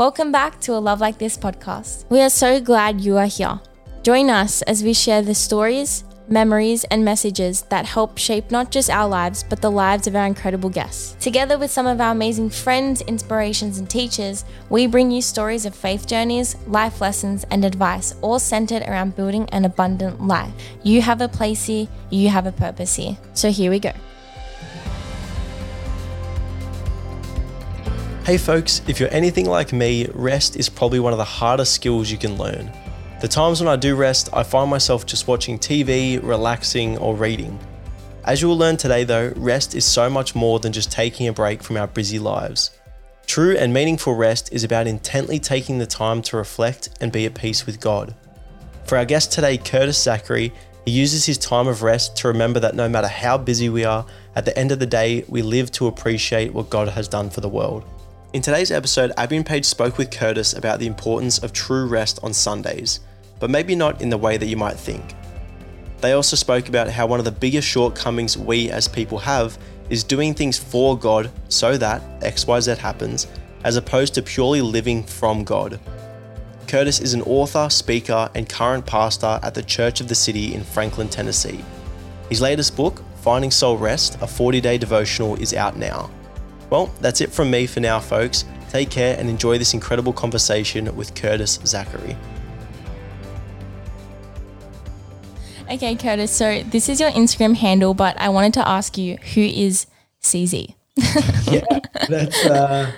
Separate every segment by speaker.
Speaker 1: Welcome back to a Love Like This podcast. We are so glad you are here. Join us as we share the stories, memories, and messages that help shape not just our lives, but the lives of our incredible guests. Together with some of our amazing friends, inspirations, and teachers, we bring you stories of faith journeys, life lessons, and advice, all centered around building an abundant life. You have a place here, you have a purpose here. So here we go.
Speaker 2: Hey folks, if you're anything like me, rest is probably one of the hardest skills you can learn. The times when I do rest, I find myself just watching TV, relaxing, or reading. As you will learn today though, rest is so much more than just taking a break from our busy lives. True and meaningful rest is about intently taking the time to reflect and be at peace with God. For our guest today, Curtis Zachary, he uses his time of rest to remember that no matter how busy we are, at the end of the day, we live to appreciate what God has done for the world. In today's episode, Abi and Paige spoke with Curtis about the importance of true rest on Sundays, but maybe not in the way that you might think. They also spoke about how one of the biggest shortcomings we as people have is doing things for God so that XYZ happens, as opposed to purely living from God. Curtis is an author, speaker, and current pastor at the Church of the City in Franklin, Tennessee. His latest book, Finding Soul Rest, a 40 day devotional, is out now. Well, that's it from me for now, folks. Take care and enjoy this incredible conversation with Curtis Zachary.
Speaker 1: Okay, Curtis, so this is your Instagram handle, but I wanted to ask you who is CZ?
Speaker 3: yeah, that's, uh,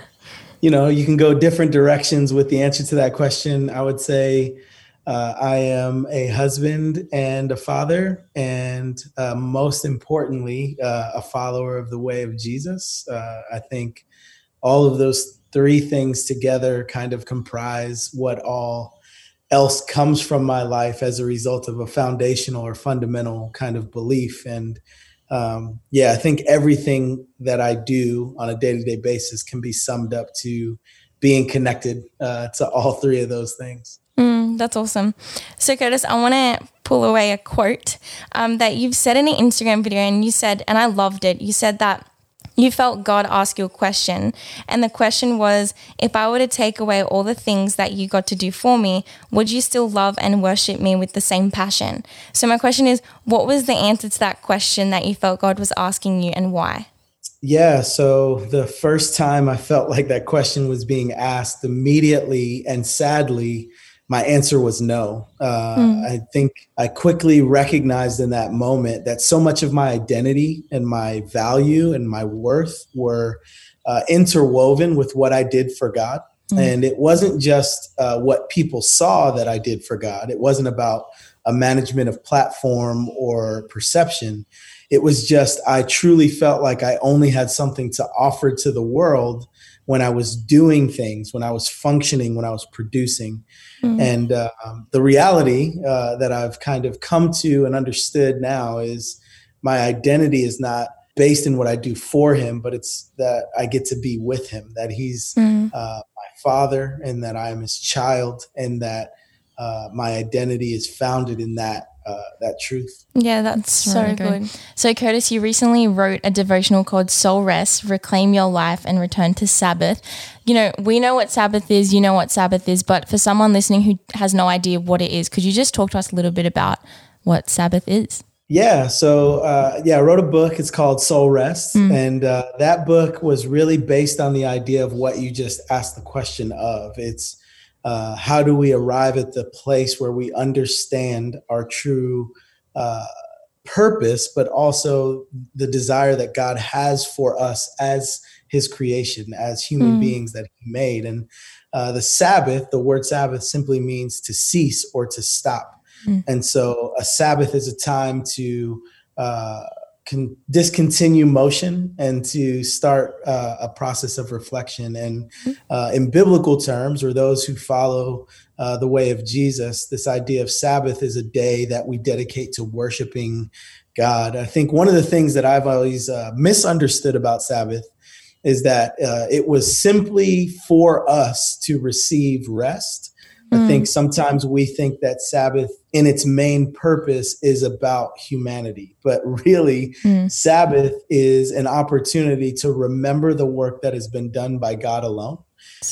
Speaker 3: you know, you can go different directions with the answer to that question. I would say, uh, I am a husband and a father, and uh, most importantly, uh, a follower of the way of Jesus. Uh, I think all of those three things together kind of comprise what all else comes from my life as a result of a foundational or fundamental kind of belief. And um, yeah, I think everything that I do on a day to day basis can be summed up to being connected uh, to all three of those things.
Speaker 1: That's awesome. So, Curtis, I want to pull away a quote um, that you've said in an Instagram video, and you said, and I loved it. You said that you felt God ask you a question, and the question was, if I were to take away all the things that you got to do for me, would you still love and worship me with the same passion? So, my question is, what was the answer to that question that you felt God was asking you, and why?
Speaker 3: Yeah, so the first time I felt like that question was being asked immediately and sadly, my answer was no. Uh, mm. I think I quickly recognized in that moment that so much of my identity and my value and my worth were uh, interwoven with what I did for God. Mm. And it wasn't just uh, what people saw that I did for God, it wasn't about a management of platform or perception. It was just, I truly felt like I only had something to offer to the world when I was doing things, when I was functioning, when I was producing. Mm-hmm. And uh, um, the reality uh, that I've kind of come to and understood now is my identity is not based in what I do for him, but it's that I get to be with him, that he's mm-hmm. uh, my father and that I am his child, and that uh, my identity is founded in that uh, that truth.
Speaker 1: Yeah, that's so good. So, Curtis, you recently wrote a devotional called Soul Rest Reclaim Your Life and Return to Sabbath. You know, we know what Sabbath is, you know what Sabbath is, but for someone listening who has no idea what it is, could you just talk to us a little bit about what Sabbath is?
Speaker 3: Yeah, so uh, yeah, I wrote a book. It's called Soul Rest, mm. and uh, that book was really based on the idea of what you just asked the question of. It's uh, how do we arrive at the place where we understand our true uh, purpose, but also the desire that God has for us as His creation, as human mm. beings that He made. And uh, the Sabbath, the word Sabbath simply means to cease or to stop. Mm. And so a Sabbath is a time to can discontinue motion and to start uh, a process of reflection. And uh, in biblical terms, or those who follow uh, the way of Jesus, this idea of Sabbath is a day that we dedicate to worshiping God. I think one of the things that I've always uh, misunderstood about Sabbath is that uh, it was simply for us to receive rest I hmm. think sometimes we think that Sabbath, in its main purpose, is about humanity, but really, mm. Sabbath is an opportunity to remember the work that has been done by God alone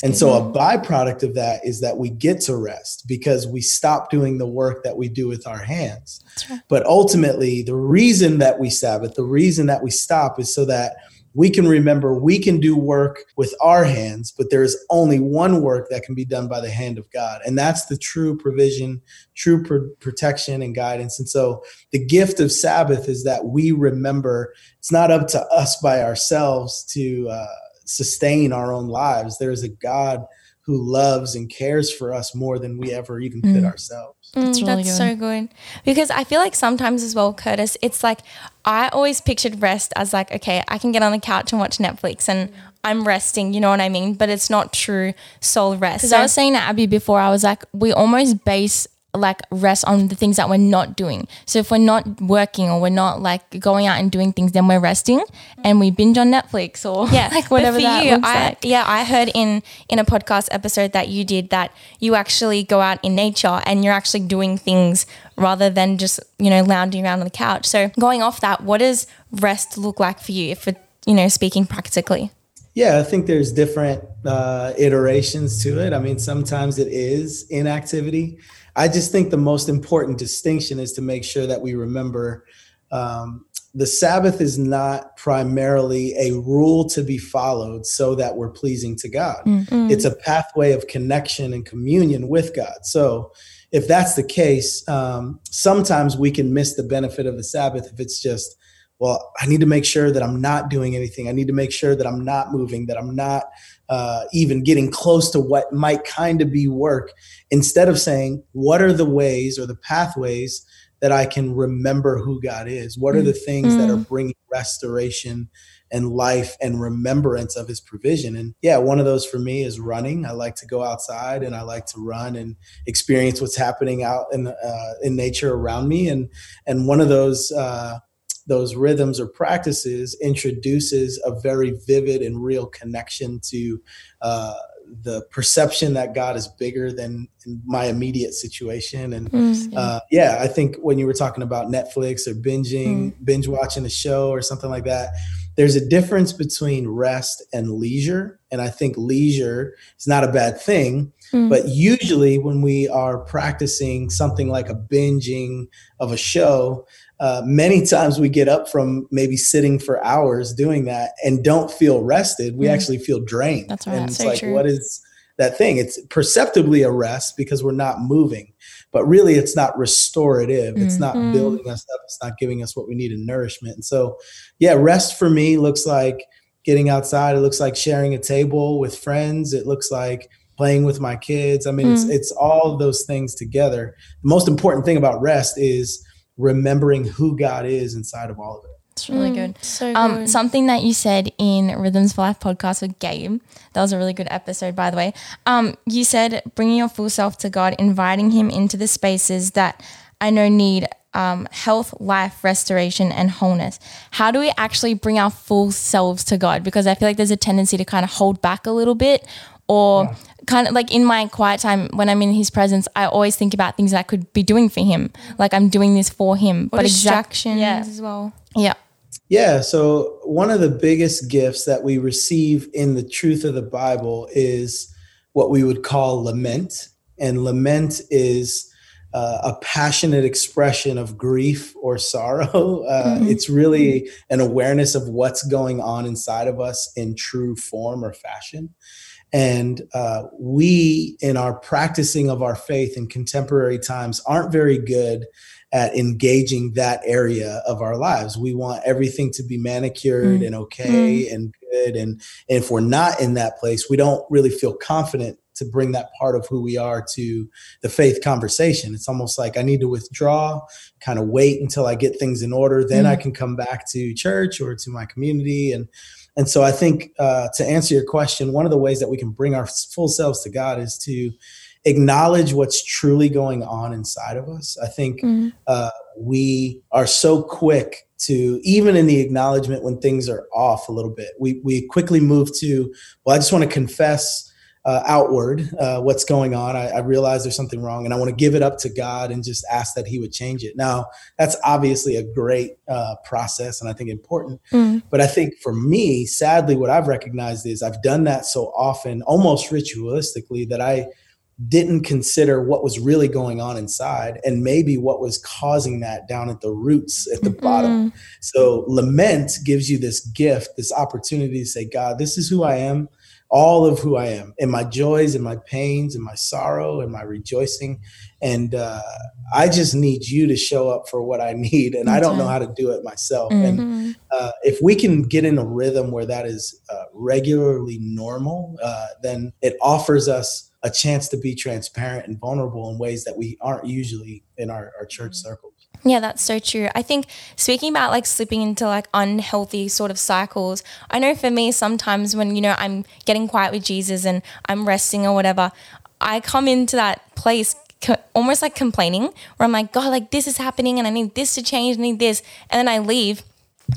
Speaker 3: and so a byproduct of that is that we get to rest because we stop doing the work that we do with our hands. Right. But ultimately, the reason that we Sabbath, the reason that we stop is so that we can remember we can do work with our hands, but there is only one work that can be done by the hand of God. And that's the true provision, true pr- protection and guidance. And so the gift of Sabbath is that we remember it's not up to us by ourselves to uh, sustain our own lives. There is a God who loves and cares for us more than we ever even could mm. ourselves.
Speaker 1: Mm, that's, really that's so good. Because I feel like sometimes as well, Curtis, it's like I always pictured rest as like, okay, I can get on the couch and watch Netflix and I'm resting, you know what I mean? But it's not true soul rest. Because so, I was saying to Abi before, I was like, we almost base like rest on the things that we're not doing. So if we're not working or we're not like going out and doing things, then we're resting and we binge on Netflix or yeah, like whatever that you, looks
Speaker 2: I,
Speaker 1: like. Yeah, I heard in in a podcast episode that you did that you actually go out in nature and you're actually doing things rather than just you know lounging around on the couch. So going off that, what does rest look like for you? If it, you know speaking practically.
Speaker 3: Yeah, I think there's different uh, iterations to it. I mean, sometimes it is inactivity. I just think the most important distinction is to make sure that we remember um, the Sabbath is not primarily a rule to be followed so that we're pleasing to God. Mm-hmm. It's a pathway of connection and communion with God. So, if that's the case, um, sometimes we can miss the benefit of the Sabbath if it's just, well, I need to make sure that I'm not doing anything. I need to make sure that I'm not moving, that I'm not uh, even getting close to what might kind of be work, instead of saying, what are the ways or the pathways that I can remember who God is? What are the things mm-hmm. that are mm. bringing restoration and life and remembrance of his provision? And yeah, one of those for me is running. I like to go outside and I like to run and experience what's happening out in, uh, in nature around me. And, and one of those, uh, those rhythms or practices introduces a very vivid and real connection to uh, the perception that God is bigger than my immediate situation. And mm-hmm. uh, yeah, I think when you were talking about Netflix or binging, mm-hmm. binge watching a show or something like that, there's a difference between rest and leisure. And I think leisure is not a bad thing. Mm-hmm. But usually, when we are practicing something like a binging of a show, uh, many times we get up from maybe sitting for hours doing that and don't feel rested. We mm. actually feel drained.
Speaker 1: That's right.
Speaker 3: And it's
Speaker 1: so
Speaker 3: like,
Speaker 1: true.
Speaker 3: what is that thing? It's perceptibly a rest because we're not moving, but really it's not restorative. Mm-hmm. It's not mm-hmm. building us up. It's not giving us what we need in nourishment. And so, yeah, rest for me looks like getting outside. It looks like sharing a table with friends. It looks like playing with my kids. I mean, mm. it's it's all those things together. The most important thing about rest is remembering who God is inside of all of it.
Speaker 1: It's really mm, good. So um, good. Something that you said in Rhythms for Life podcast with Gabe, that was a really good episode, by the way. Um, you said bringing your full self to God, inviting Him into the spaces that I know need um, health, life, restoration, and wholeness. How do we actually bring our full selves to God? Because I feel like there's a tendency to kind of hold back a little bit or yeah. kind of like in my quiet time when I'm in his presence, I always think about things that I could be doing for him. Like I'm doing this for him.
Speaker 2: Or but distractions exact, yeah. as well.
Speaker 1: Yeah.
Speaker 3: Yeah. So one of the biggest gifts that we receive in the truth of the Bible is what we would call lament. And lament is uh, a passionate expression of grief or sorrow. Uh, mm-hmm. It's really an awareness of what's going on inside of us in true form or fashion. And uh, we, in our practicing of our faith in contemporary times, aren't very good at engaging that area of our lives. We want everything to be manicured mm. and okay mm. and good. And, and if we're not in that place, we don't really feel confident to bring that part of who we are to the faith conversation. It's almost like I need to withdraw, kind of wait until I get things in order, then mm. I can come back to church or to my community and and so I think uh, to answer your question, one of the ways that we can bring our full selves to God is to acknowledge what's truly going on inside of us. I think mm-hmm. uh, we are so quick to even in the acknowledgement when things are off a little bit, we we quickly move to, well, I just want to confess uh, outward uh, what's going on. I, I, realize there's something wrong, and I want to give it up to God and just ask that He would change it. Now, that's obviously a great uh, process, and I think important. Mm. But I think for me, sadly, what I've recognized is I've done that so often, almost ritualistically, that I didn't consider what was really going on inside and maybe what was causing that down at the roots at the mm-hmm. bottom. So lament gives you this gift, this opportunity to say, God, this is who I am all of who I am and my joys and my pains and my sorrow and my rejoicing. And uh, I just need you to show up for what I need. And okay. I don't know how to do it myself. Mm-hmm. And uh, if we can get in a rhythm where that is uh, regularly normal, uh, then it offers us a chance to be transparent and vulnerable in ways that we aren't usually in our, our church mm-hmm. circles.
Speaker 1: Yeah, that's so true. I think speaking about like slipping into like unhealthy sort of cycles, I know for me sometimes when, you know, I'm getting quiet with Jesus and I'm resting or whatever, I come into that place almost like complaining where I'm like, God, like this is happening and I need this to change, I need this. And then I leave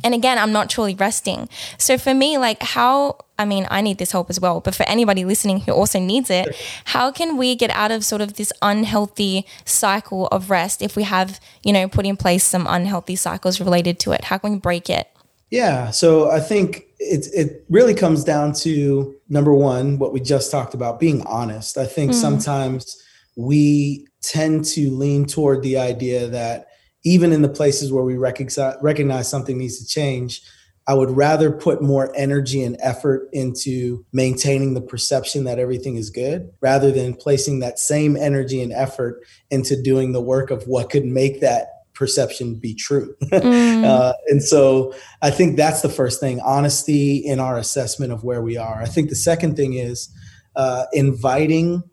Speaker 1: and again i'm not truly resting. So for me like how i mean i need this help as well but for anybody listening who also needs it how can we get out of sort of this unhealthy cycle of rest if we have you know put in place some unhealthy cycles related to it? How can we break it?
Speaker 3: Yeah so i think it, it really comes down to number one what we just talked about being honest. I think mm. sometimes we tend to lean toward the idea that even in the places where we recognize, recognize something needs to change, I would rather put more energy and effort into maintaining the perception that everything is good rather than placing that same energy and effort into doing the work of what could make that perception be true. Mm. uh, and so I think that's the first thing honesty in our assessment of where we are. I think the second thing is uh, inviting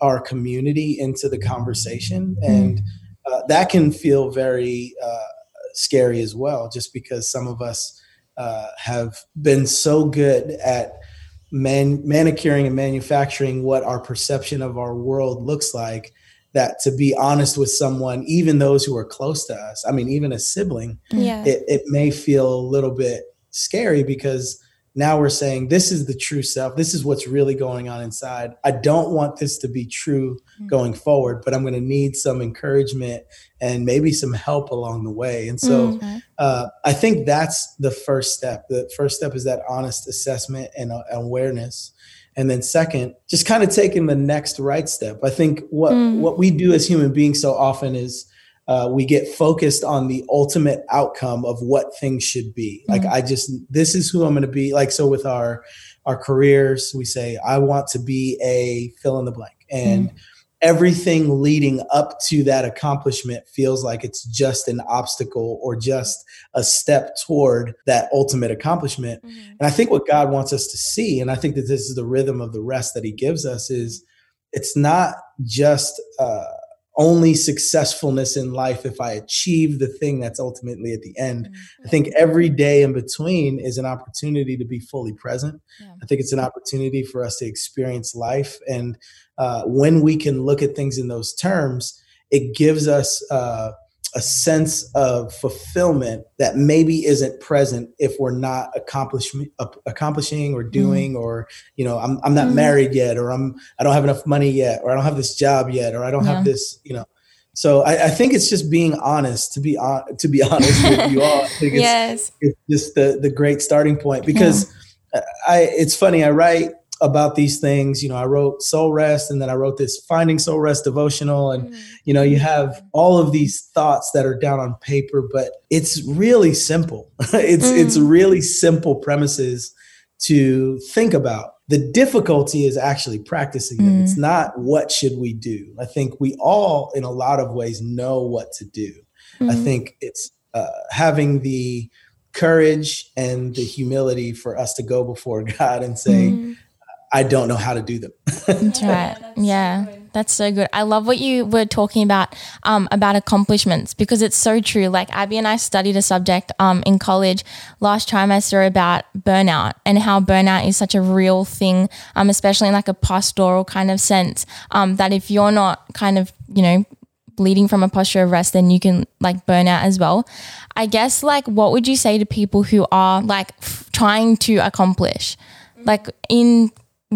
Speaker 3: our community into the conversation and mm uh, that can feel very uh, scary as well, just because some of us uh, have been so good at man- manicuring and manufacturing what our perception of our world looks like that to be honest with someone, even those who are close to us, I mean, even a sibling, yeah. it, it may feel a little bit scary because now we're saying this is the true self this is what's really going on inside i don't want this to be true mm. going forward but i'm going to need some encouragement and maybe some help along the way and so mm-hmm. uh, i think that's the first step the first step is that honest assessment and uh, awareness and then second just kind of taking the next right step i think what mm. what we do as human beings so often is uh, we get focused on the ultimate outcome of what things should be. Mm-hmm. Like I just this is who I'm going to be. Like so with our our careers, we say I want to be a fill in the blank, and mm-hmm. everything leading up to that accomplishment feels like it's just an obstacle or just a step toward that ultimate accomplishment. Mm-hmm. And I think what God wants us to see, and I think that this is the rhythm of the rest that He gives us, is it's not just. Uh, only successfulness in life if I achieve the thing that's ultimately at the end. Mm-hmm. I think every day in between is an opportunity to be fully present. Yeah. I think it's an opportunity for us to experience life. And uh, when we can look at things in those terms, it gives us uh, a sense of fulfillment that maybe isn't present if we're not accomplishing accomplishing or doing mm. or you know I'm I'm not mm. married yet or I'm I don't have enough money yet or I don't have this job yet or I don't yeah. have this you know so I, I, think it's just being honest to be on to be honest with you all I think it's, yes it's just the the great starting point because yeah. I it's funny I write about these things. You know, I wrote Soul Rest and then I wrote this Finding Soul Rest devotional. And, mm-hmm. you know, you have all of these thoughts that are down on paper, but it's really simple. it's mm. it's really simple premises to think about. The difficulty is actually practicing them. Mm. It's not what should we do. I think we all, in a lot of ways, know what to do. Mm. I think it's uh, having the courage and the humility for us to go before God and say, mm. I don't know how to do them.
Speaker 1: That's right. Yeah, that's so good. I love what you were talking about um, about accomplishments because it's so true. Like Abi and I studied a subject um, in college last trimester about burnout and how burnout is such a real thing, um, especially in like a pastoral kind of sense. Um, that if you're not kind of you know bleeding from a posture of rest, then you can like burn out as well. I guess like what would you say to people who are like f- trying to accomplish? Like in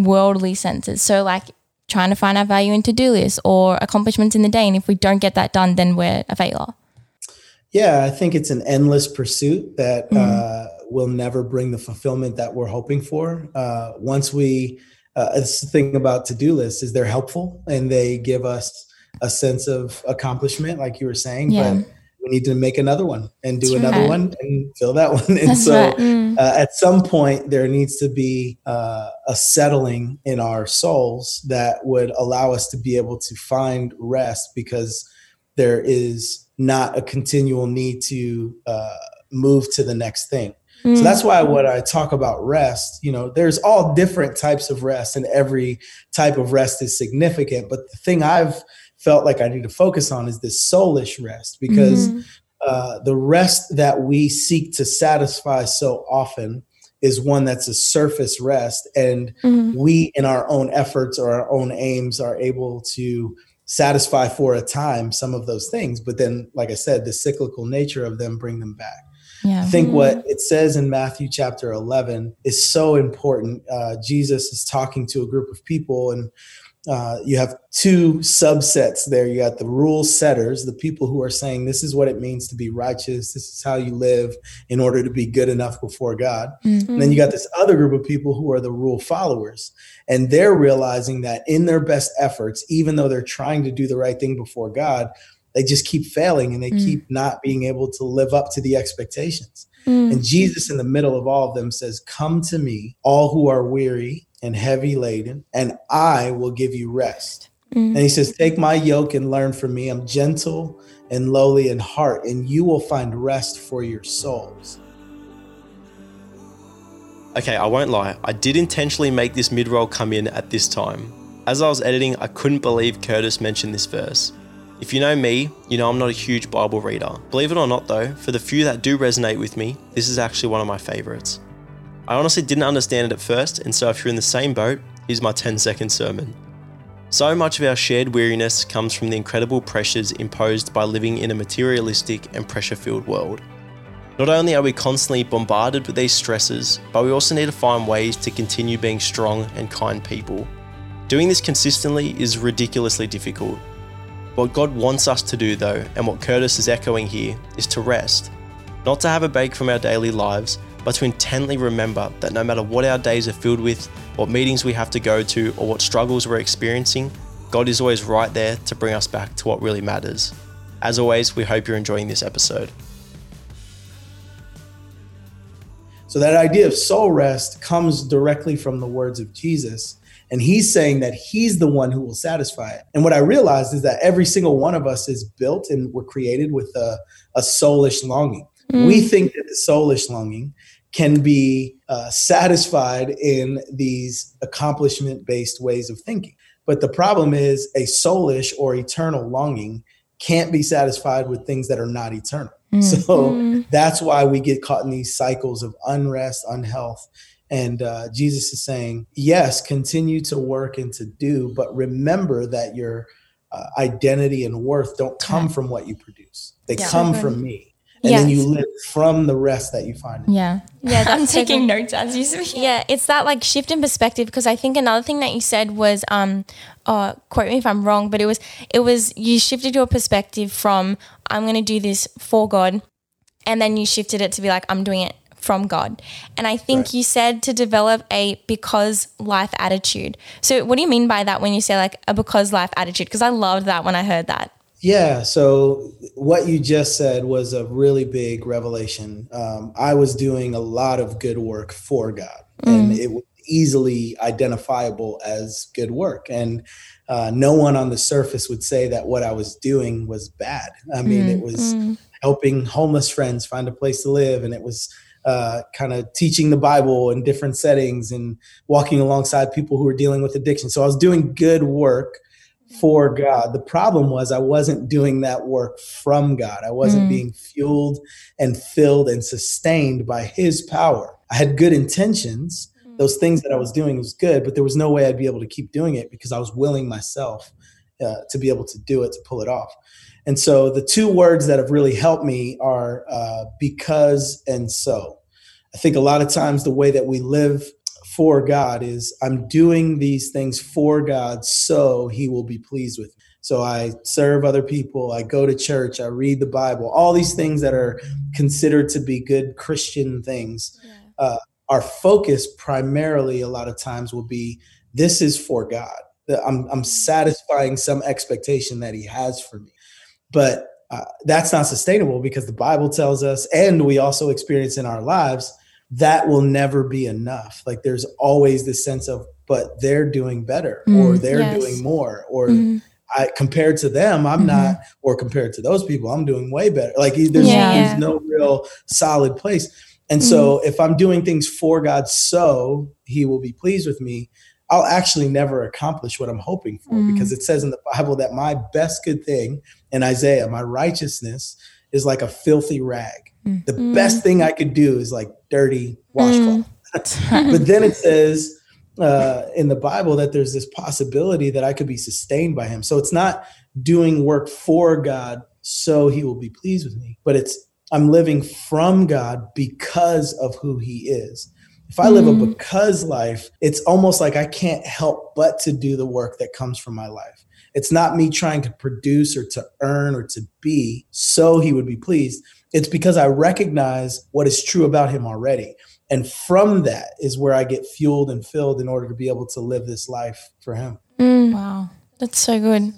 Speaker 1: worldly senses. So, like trying to find our value in to do lists or accomplishments in the day. And if we don't get that done, then we're a failure.
Speaker 3: Yeah, I think it's an endless pursuit that mm-hmm. uh, will never bring the fulfillment that we're hoping for. Uh, once we, uh, it's the thing about to do lists is they're helpful and they give us a sense of accomplishment, like you were saying. Yeah. But we need to make another one and do That's another right. one and fill that one. And That's so right. mm. uh, at some point, there needs to be uh, a settling in our souls that would allow us to be able to find rest because there is not a continual need to uh, move to the next thing. So mm. that's why when I talk about rest, you know, there's all different types of rest, and every type of rest is significant. But the thing I've felt like I need to focus on is this soulish rest because mm-hmm. uh, the rest that we seek to satisfy so often is one that's a surface rest. And mm-hmm. we, in our own efforts or our own aims, are able to satisfy for a time some of those things. But then, like I said, the cyclical nature of them bring them back. Yeah. I think mm-hmm. what it says in Matthew chapter 11 is so important. Uh, Jesus is talking to a group of people, and uh, you have two subsets there. You got the rule setters, the people who are saying this is what it means to be righteous, this is how you live in order to be good enough before God. Mm-hmm. And then you got this other group of people who are the rule followers. And they're realizing that in their best efforts, even though they're trying to do the right thing before God, they just keep failing and they mm. keep not being able to live up to the expectations. Mm. And Jesus, in the middle of all of them, says, Come to me, all who are weary and heavy laden, and I will give you rest. Mm-hmm. And he says, Take my yoke and learn from me. I'm gentle and lowly in heart, and you will find rest for your souls.
Speaker 2: Okay, I won't lie, I did intentionally make this mid roll come in at this time. As I was editing, I couldn't believe Curtis mentioned this verse. If you know me, you know I'm not a huge Bible reader. Believe it or not, though, for the few that do resonate with me, this is actually one of my favorites. I honestly didn't understand it at first, and so if you're in the same boat, here's my 10 second sermon. So much of our shared weariness comes from the incredible pressures imposed by living in a materialistic and pressure filled world. Not only are we constantly bombarded with these stresses, but we also need to find ways to continue being strong and kind people. Doing this consistently is ridiculously difficult. What God wants us to do, though, and what Curtis is echoing here, is to rest. Not to have a break from our daily lives, but to intently remember that no matter what our days are filled with, what meetings we have to go to, or what struggles we're experiencing, God is always right there to bring us back to what really matters. As always, we hope you're enjoying this episode.
Speaker 3: So, that idea of soul rest comes directly from the words of Jesus. And he's saying that he's the one who will satisfy it. And what I realized is that every single one of us is built and we're created with a, a soulish longing. Mm. We think that the soulish longing can be uh, satisfied in these accomplishment based ways of thinking. But the problem is a soulish or eternal longing can't be satisfied with things that are not eternal. Mm-hmm. So that's why we get caught in these cycles of unrest, unhealth. And uh, Jesus is saying, yes, continue to work and to do, but remember that your uh, identity and worth don't come from what you produce, they yeah, come from me and yes. then you live from the rest that you find.
Speaker 1: Yeah. Yeah, I'm taking notes as you speak. Yeah, it's that like shift in perspective because I think another thing that you said was um uh quote me if I'm wrong, but it was it was you shifted your perspective from I'm going to do this for God and then you shifted it to be like I'm doing it from God. And I think right. you said to develop a because life attitude. So what do you mean by that when you say like a because life attitude? Because I loved that when I heard that.
Speaker 3: Yeah. So what you just said was a really big revelation. Um, I was doing a lot of good work for God, mm. and it was easily identifiable as good work. And uh, no one on the surface would say that what I was doing was bad. I mean, mm. it was mm. helping homeless friends find a place to live, and it was uh, kind of teaching the Bible in different settings and walking alongside people who were dealing with addiction. So I was doing good work for God. The problem was I wasn't doing that work from God. I wasn't mm. being fueled and filled and sustained by his power. I had good intentions. Mm. Those things that I was doing was good, but there was no way I'd be able to keep doing it because I was willing myself uh, to be able to do it, to pull it off. And so the two words that have really helped me are uh, because and so. I think a lot of times the way that we live for God is I'm doing these things for God so he will be pleased with me. So I serve other people, I go to church, I read the Bible, all these things that are considered to be good Christian things. Yeah. Uh, our focus primarily a lot of times will be this is for God. I'm, I'm satisfying some expectation that he has for me. But uh, that's not sustainable because the Bible tells us, and we also experience in our lives, that will never be enough. Like there's always this sense of, but they're doing better mm, or they're yes. doing more or mm-hmm. I compared to them, I'm mm-hmm. not, or compared to those people, I'm doing way better. Like there's, yeah. there's no real solid place. And mm-hmm. so if I'm doing things for God so he will be pleased with me, I'll actually never accomplish what I'm hoping for mm. because it says in the Bible that my best good thing in Isaiah, my righteousness is like a filthy rag. The mm. best thing I could do is like dirty washcloth. Mm. but then it says uh, in the Bible that there's this possibility that I could be sustained by him. So it's not doing work for God so he will be pleased with me, but it's I'm living from God because of who he is. If I live mm. a because life, it's almost like I can't help but to do the work that comes from my life. It's not me trying to produce or to earn or to be so he would be pleased. It's because I recognize what is true about him already. And from that is where I get fueled and filled in order to be able to live this life for him.
Speaker 1: Mm. Wow. That's so good.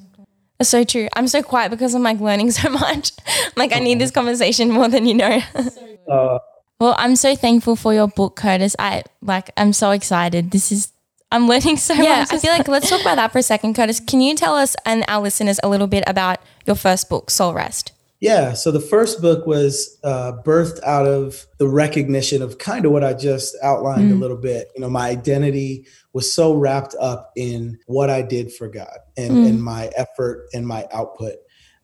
Speaker 1: That's so true. I'm so quiet because I'm like learning so much. like, I need this conversation more than you know. uh, well, I'm so thankful for your book, Curtis. I like I'm so excited. This is I'm learning so yeah, much. I feel like let's talk about that for a second, Curtis. Can you tell us and our listeners a little bit about your first book, Soul Rest?
Speaker 3: Yeah, so the first book was uh, birthed out of the recognition of kind of what I just outlined mm. a little bit. You know, my identity was so wrapped up in what I did for God and, mm. and my effort and my output.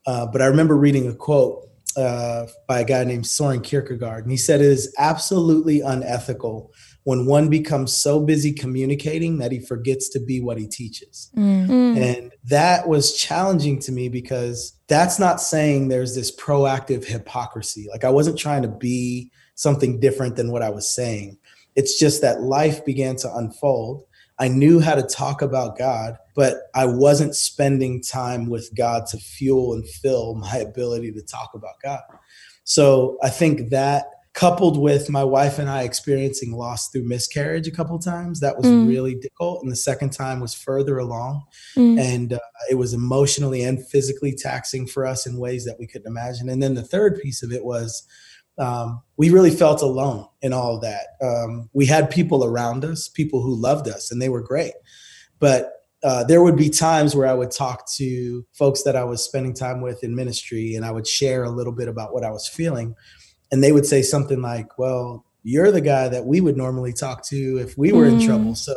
Speaker 3: Uh, but I remember reading a quote uh, by a guy named Soren Kierkegaard. And he said it is absolutely unethical when one becomes so busy communicating that he forgets to be what he teaches. Mm. And that was challenging to me because that's not saying there's this proactive hypocrisy. Like I wasn't trying to be something different than what I was saying. It's just that life began to unfold. I knew how to talk about God, but I wasn't spending time with God to fuel and fill my ability to talk about God. So I think that coupled with my wife and I experiencing loss through miscarriage a couple times, that was mm. really difficult. And the second time was further along. Mm. And uh, it was emotionally and physically taxing for us in ways that we couldn't imagine. And then the third piece of it was um, we really felt alone in all that. Um, we had people around us, people who loved us, and they were great. But uh, there would be times where I would talk to folks that I was spending time with in ministry, and I would share a little bit about what I was feeling. And they would say something like, Well, you're the guy that we would normally talk to if we were mm. in trouble. So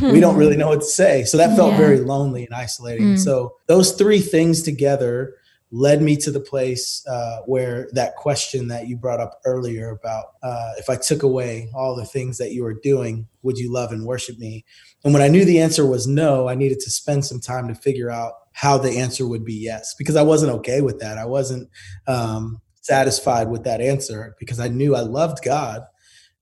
Speaker 3: we don't really know what to say. So that felt yeah. very lonely and isolating. Mm. So those three things together led me to the place uh, where that question that you brought up earlier about uh, if I took away all the things that you were doing, would you love and worship me? And when I knew the answer was no, I needed to spend some time to figure out how the answer would be yes, because I wasn't okay with that. I wasn't um, satisfied with that answer because I knew I loved God.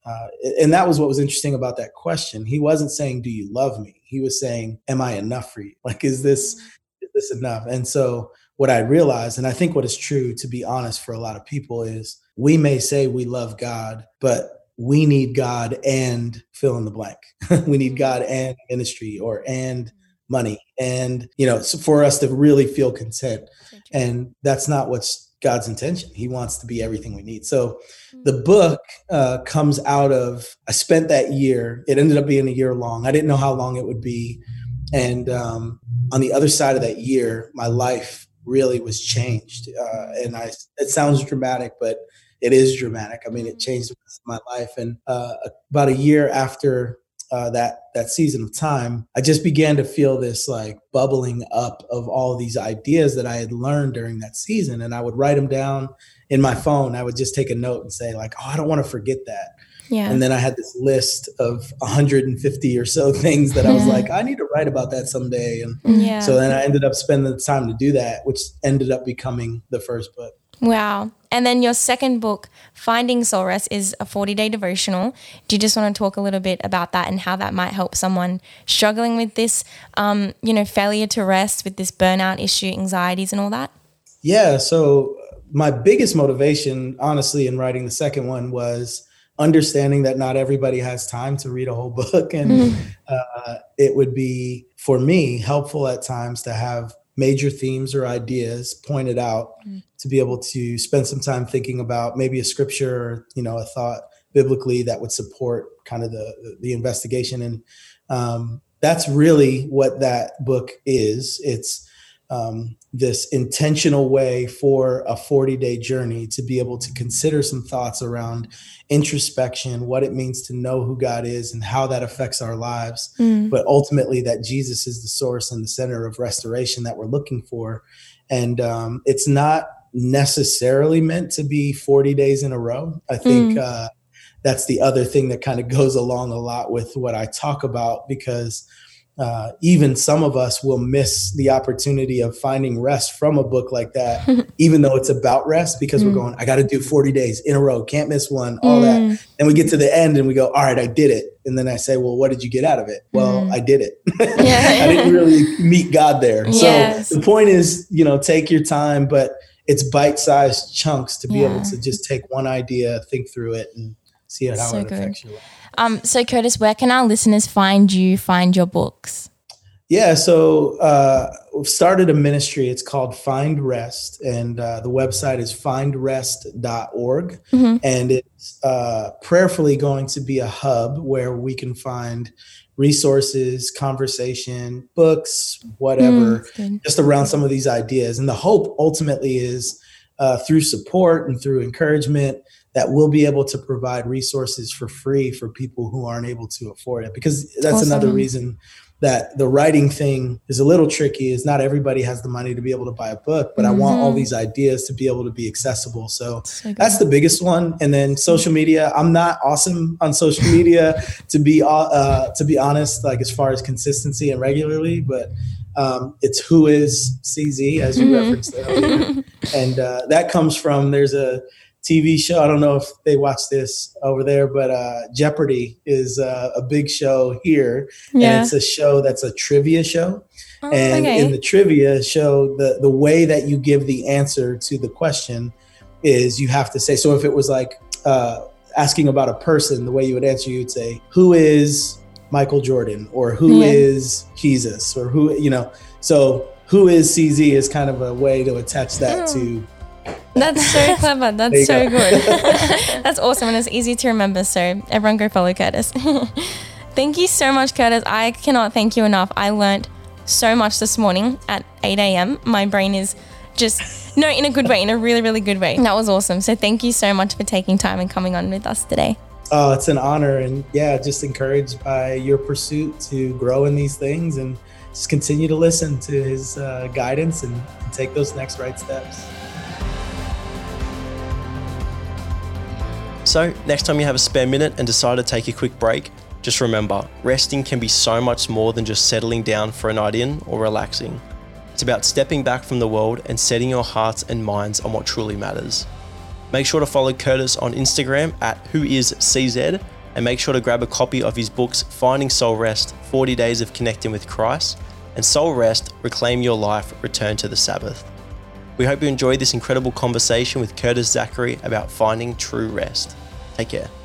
Speaker 3: Uh, and that was what was interesting about that question. He wasn't saying, "Do you love me?" He was saying, "Am I enough for you? Like, is this mm-hmm. is this enough?" And so what I realized, and I think what is true, to be honest, for a lot of people is we may say we love God, but we need God and fill in the blank. we need mm-hmm. God and ministry or and mm-hmm. money. And, you know, for us to really feel content. And that's not what's God's intention. He wants to be everything we need. So the mm. book uh, comes out of, I spent that year, it ended up being a year long. I didn't know how long it would be. And um, on the other side of that year, my life really was changed. Uh, and I, it sounds dramatic, but it is dramatic. I mean, it mm-hmm. changed my life. And uh, about a year after uh, that that season of time, I just began to feel this like bubbling up of all these ideas that I had learned during that season, and I would write them down in my phone. I would just take a note and say like, "Oh, I don't want to forget that." Yeah. And then I had this list of 150 or so things that I was like, I need to write about that someday. And yeah. so then I ended up spending the time to do that, which ended up becoming the first book.
Speaker 1: Wow. And then your second book, Finding Soul Rest, is a 40 day devotional. Do you just want to talk a little bit about that and how that might help someone struggling with this, um, you know, failure to rest, with this burnout issue, anxieties, and all that?
Speaker 3: Yeah. So, my biggest motivation, honestly, in writing the second one was understanding that not everybody has time to read a whole book. And mm-hmm. uh, it would be, for me, helpful at times to have major themes or ideas pointed out mm-hmm. to be able to spend some time thinking about maybe a scripture or, you know, a thought biblically that would support kind of the, the investigation. And um, that's really what that book is. It's, um, this intentional way for a 40 day journey to be able to consider some thoughts around introspection, what it means to know who God is and how that affects our lives. Mm. But ultimately, that Jesus is the source and the center of restoration that we're looking for. And um, it's not necessarily meant to be 40 days in a row. I think. Mm. Uh, that's the other thing that kind of goes along a lot with what I talk about because uh, even some of us will miss the opportunity of finding rest from a book like that, even though it's about rest, because mm. we're going, I got to do 40 days in a row, can't miss one, all mm. that. And we get to the end and we go, all right, I did it. And then I say, well, what did you get out of it? Well, mm. I did it. I didn't really meet God there. Yes. So the point is, you know, take your time, but it's bite sized chunks to be yeah. able to just take one idea, think through it, and see how so it good. affects your life.
Speaker 1: Um, so, Curtis, where can our listeners find you, find your books?
Speaker 3: Yeah, so uh, we've started a ministry. It's called Find Rest, and uh, the website is findrest.org. Mm-hmm. And it's uh, prayerfully going to be a hub where we can find resources, conversation, books, whatever, mm, just around some of these ideas. And the hope ultimately is uh, through support and through encouragement that we'll be able to provide resources for free for people who aren't able to afford it because that's awesome. another reason that the writing thing is a little tricky is not everybody has the money to be able to buy a book but mm-hmm. i want all mm-hmm. these ideas to be able to be accessible so, so that's the biggest one and then social media i'm not awesome on social media to be uh, to be honest like as far as consistency and regularly but um, it's who is cz as you mm-hmm. referenced earlier and uh, that comes from there's a TV show. I don't know if they watch this over there, but uh, Jeopardy is uh, a big show here, yeah. and it's a show that's a trivia show. Oh, and okay. in the trivia show, the the way that you give the answer to the question is you have to say. So if it was like uh, asking about a person, the way you would answer, you'd say, "Who is Michael Jordan?" or "Who yeah. is Jesus?" or "Who you know." So who is CZ is kind of a way to attach that mm. to
Speaker 1: that's so clever. That's so go. good. That's awesome. And it's easy to remember. So everyone go follow Curtis. thank you so much, Curtis. I cannot thank you enough. I learned so much this morning at 8 a.m. My brain is just, no, in a good way, in a really, really good way. That was awesome. So thank you so much for taking time and coming on with us today.
Speaker 3: Oh, it's an honor. And yeah, just encouraged by your pursuit to grow in these things and just continue to listen to his uh, guidance and, and take those next right steps.
Speaker 2: So, next time you have a spare minute and decide to take a quick break, just remember resting can be so much more than just settling down for a night in or relaxing. It's about stepping back from the world and setting your hearts and minds on what truly matters. Make sure to follow Curtis on Instagram at whoiscz and make sure to grab a copy of his books Finding Soul Rest 40 Days of Connecting with Christ and Soul Rest Reclaim Your Life Return to the Sabbath. We hope you enjoyed this incredible conversation with Curtis Zachary about finding true rest. Take care.